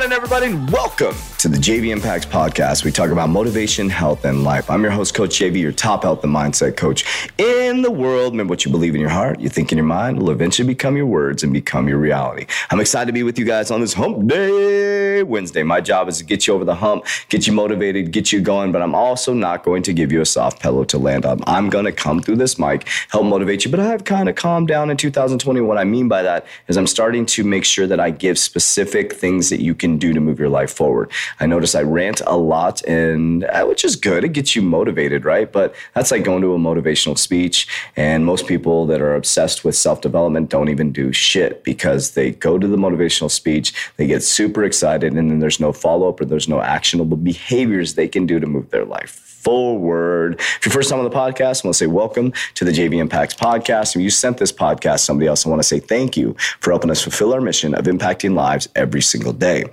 morning, everybody, and welcome to the JV Impacts podcast. We talk about motivation, health, and life. I'm your host, Coach JV, your top health and mindset coach in the world. Remember what you believe in your heart, you think in your mind will eventually become your words and become your reality. I'm excited to be with you guys on this hump day Wednesday. My job is to get you over the hump, get you motivated, get you going, but I'm also not going to give you a soft pillow to land on. I'm going to come through this mic, help motivate you, but I've kind of calmed down in 2020. What I mean by that is I'm starting to make sure that I give specific things that you can do to move your life forward. I notice I rant a lot, and which is good. It gets you motivated, right? But that's like going to a motivational speech. And most people that are obsessed with self development don't even do shit because they go to the motivational speech, they get super excited, and then there's no follow up or there's no actionable behaviors they can do to move their life forward. If you're first time on the podcast, I want to say welcome to the JV Impacts podcast. If you sent this podcast somebody else, I want to say thank you for helping us fulfill our mission of impacting lives every single day.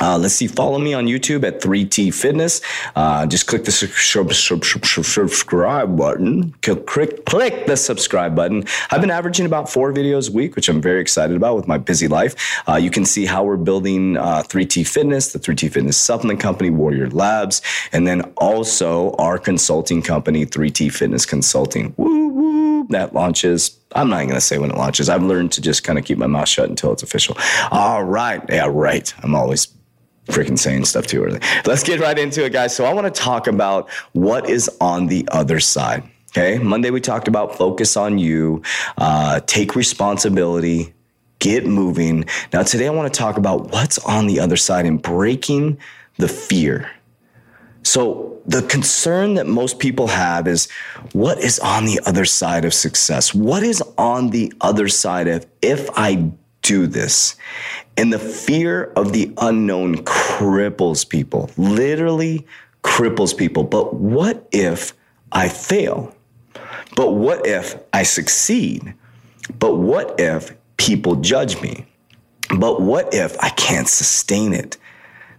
Uh, let's see. Follow me on YouTube at 3T Fitness. Uh, just click the subscribe button. Click, click the subscribe button. I've been averaging about four videos a week, which I'm very excited about with my busy life. Uh, you can see how we're building 3T uh, Fitness, the 3T Fitness supplement company, Warrior Labs, and then also our consulting company, 3T Fitness Consulting. Woo woo! That launches I'm not going to say when it launches. I've learned to just kind of keep my mouth shut until it's official. All right. Yeah, right. I'm always freaking saying stuff too early. Let's get right into it, guys. So I want to talk about what is on the other side. Okay. Monday, we talked about focus on you, uh, take responsibility, get moving. Now, today, I want to talk about what's on the other side and breaking the fear. So, the concern that most people have is what is on the other side of success? What is on the other side of if I do this? And the fear of the unknown cripples people, literally cripples people. But what if I fail? But what if I succeed? But what if people judge me? But what if I can't sustain it?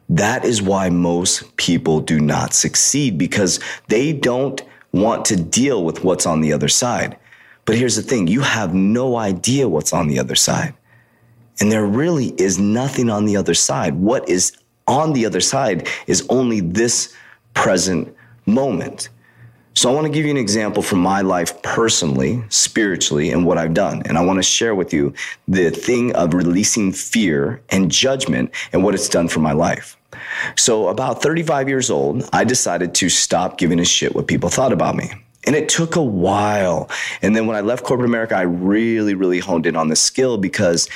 That is why most people do not succeed because they don't want to deal with what's on the other side. But here's the thing you have no idea what's on the other side. And there really is nothing on the other side. What is on the other side is only this present moment. So I want to give you an example from my life personally, spiritually, and what I've done. And I want to share with you the thing of releasing fear and judgment and what it's done for my life. So about 35 years old, I decided to stop giving a shit what people thought about me. And it took a while. And then when I left corporate America, I really, really honed in on this skill because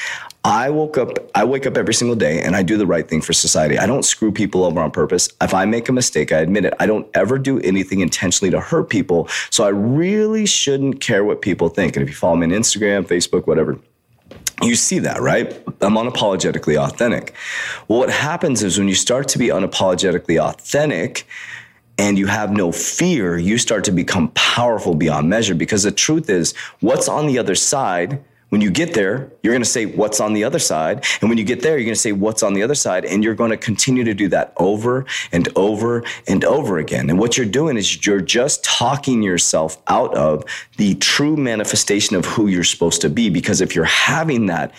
I woke up, I wake up every single day and I do the right thing for society. I don't screw people over on purpose. If I make a mistake, I admit it. I don't ever do anything intentionally to hurt people. So I really shouldn't care what people think. And if you follow me on Instagram, Facebook, whatever, you see that, right? I'm unapologetically authentic. Well, what happens is when you start to be unapologetically authentic, and you have no fear, you start to become powerful beyond measure because the truth is, what's on the other side when you get there, you're going to say, What's on the other side? And when you get there, you're going to say, What's on the other side? And you're going to continue to do that over and over and over again. And what you're doing is you're just talking yourself out of the true manifestation of who you're supposed to be. Because if you're having that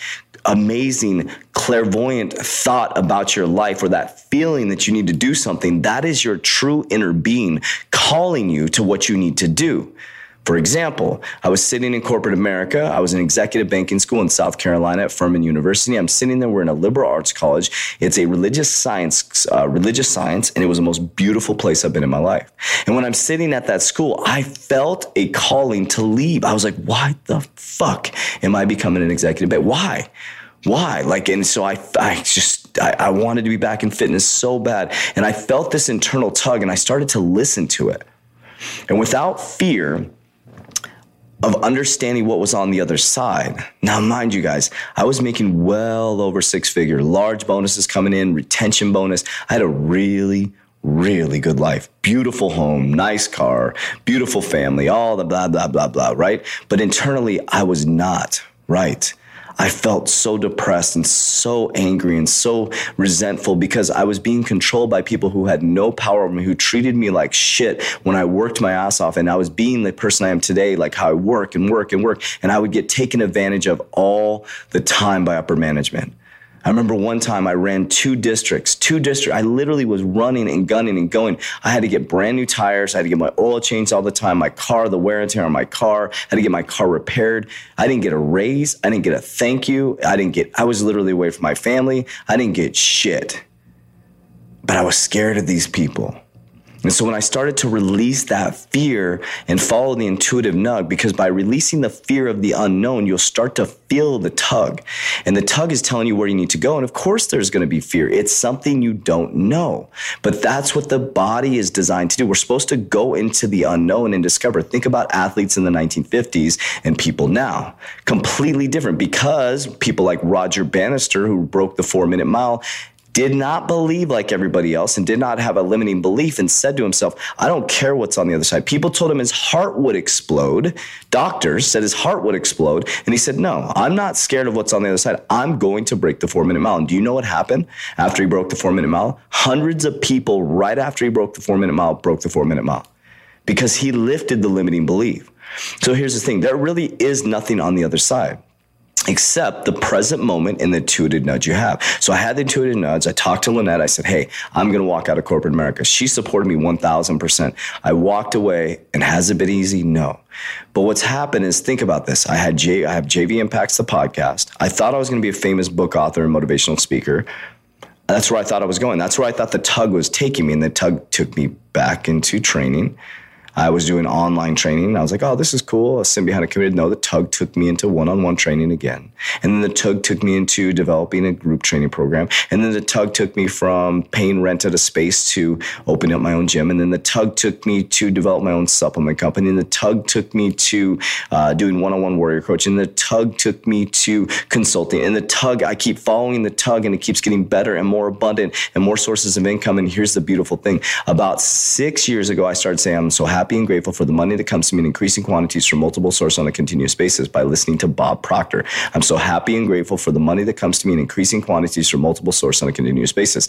amazing, clairvoyant thought about your life or that feeling that you need to do something, that is your true inner being calling you to what you need to do. For example, I was sitting in corporate America. I was in executive banking school in South Carolina at Furman University. I'm sitting there. We're in a liberal arts college. It's a religious science, uh, religious science, and it was the most beautiful place I've been in my life. And when I'm sitting at that school, I felt a calling to leave. I was like, why the fuck am I becoming an executive bank? Why? Why? Like, and so I, I just, I wanted to be back in fitness so bad. And I felt this internal tug and I started to listen to it. And without fear, of understanding what was on the other side. Now, mind you guys, I was making well over six figure, large bonuses coming in, retention bonus. I had a really, really good life. Beautiful home, nice car, beautiful family, all the blah, blah, blah, blah, right? But internally, I was not right. I felt so depressed and so angry and so resentful because I was being controlled by people who had no power over me, who treated me like shit when I worked my ass off. And I was being the person I am today, like how I work and work and work. And I would get taken advantage of all the time by upper management. I remember one time I ran two districts, two districts. I literally was running and gunning and going. I had to get brand new tires. I had to get my oil changed all the time. My car, the wear and tear on my car. I had to get my car repaired. I didn't get a raise. I didn't get a thank you. I didn't get, I was literally away from my family. I didn't get shit. But I was scared of these people. And so when I started to release that fear and follow the intuitive nudge, because by releasing the fear of the unknown, you'll start to feel the tug. And the tug is telling you where you need to go. And of course, there's going to be fear. It's something you don't know. But that's what the body is designed to do. We're supposed to go into the unknown and discover. Think about athletes in the 1950s and people now. Completely different because people like Roger Bannister, who broke the four minute mile, did not believe like everybody else and did not have a limiting belief and said to himself, I don't care what's on the other side. People told him his heart would explode. Doctors said his heart would explode. And he said, No, I'm not scared of what's on the other side. I'm going to break the four minute mile. And do you know what happened after he broke the four minute mile? Hundreds of people right after he broke the four minute mile broke the four minute mile because he lifted the limiting belief. So here's the thing there really is nothing on the other side except the present moment and the intuitive nudge you have. So I had the intuitive nudge. I talked to Lynette. I said, Hey, I'm going to walk out of corporate America. She supported me 1000%. I walked away and has it been easy? No. But what's happened is think about this. I had J, I have JV Impacts, the podcast. I thought I was going to be a famous book author and motivational speaker. That's where I thought I was going. That's where I thought the tug was taking me. And the tug took me back into training I was doing online training. I was like, oh, this is cool. A sim behind a committed. No, the tug took me into one on one training again. And then the tug took me into developing a group training program. And then the tug took me from paying rent at a space to opening up my own gym. And then the tug took me to develop my own supplement company. And the tug took me to uh, doing one on one warrior coaching. And the tug took me to consulting. And the tug, I keep following the tug and it keeps getting better and more abundant and more sources of income. And here's the beautiful thing about six years ago, I started saying, I'm so happy happy and grateful for the money that comes to me in increasing quantities from multiple sources on a continuous basis by listening to Bob Proctor. I'm so happy and grateful for the money that comes to me in increasing quantities from multiple sources on a continuous basis.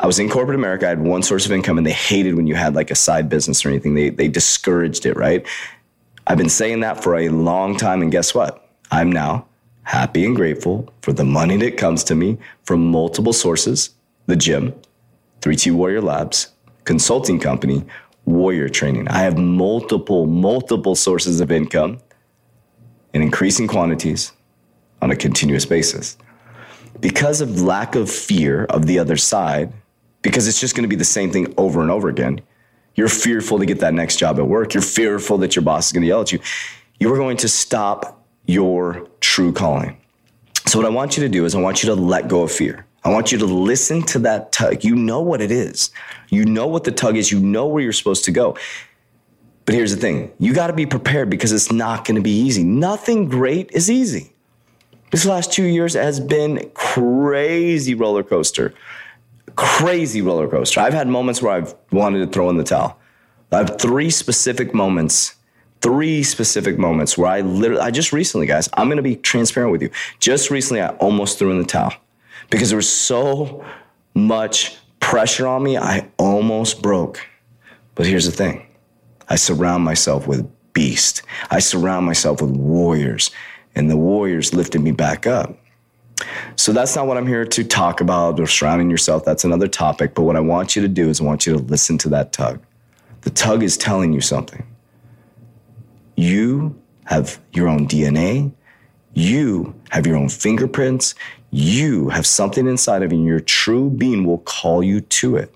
I was in corporate America. I had one source of income, and they hated when you had like a side business or anything. They they discouraged it, right? I've been saying that for a long time, and guess what? I'm now happy and grateful for the money that comes to me from multiple sources: the gym, 3T Warrior Labs, consulting company, warrior training. I have multiple, multiple sources of income in increasing quantities on a continuous basis. Because of lack of fear of the other side, because it's just going to be the same thing over and over again, you're fearful to get that next job at work. You're fearful that your boss is going to yell at you. You are going to stop your true calling. So, what I want you to do is, I want you to let go of fear. I want you to listen to that tug. You know what it is. You know what the tug is. You know where you're supposed to go. But here's the thing you got to be prepared because it's not going to be easy. Nothing great is easy. This last two years has been crazy roller coaster. Crazy roller coaster. I've had moments where I've wanted to throw in the towel. I have three specific moments, three specific moments where I literally, I just recently, guys, I'm going to be transparent with you. Just recently, I almost threw in the towel because there was so much pressure on me, I almost broke. But here's the thing I surround myself with beasts, I surround myself with warriors, and the warriors lifted me back up. So that's not what I'm here to talk about or surrounding yourself. That's another topic. But what I want you to do is I want you to listen to that tug. The tug is telling you something. You have your own DNA. You have your own fingerprints. You have something inside of you, and your true being will call you to it.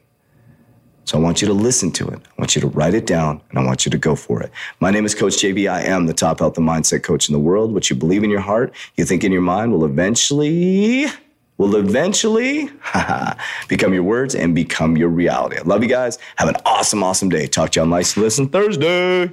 So I want you to listen to it. I want you to write it down, and I want you to go for it. My name is Coach JV. I am the top health and mindset coach in the world. What you believe in your heart, you think in your mind, will eventually will eventually become your words and become your reality. I love you guys. Have an awesome, awesome day. Talk to you on License Listen Thursday.